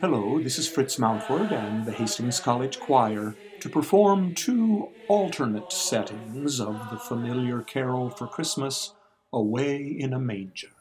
Hello. This is Fritz Mountford and the Hastings College Choir to perform two alternate settings of the familiar carol for Christmas, Away in a Manger.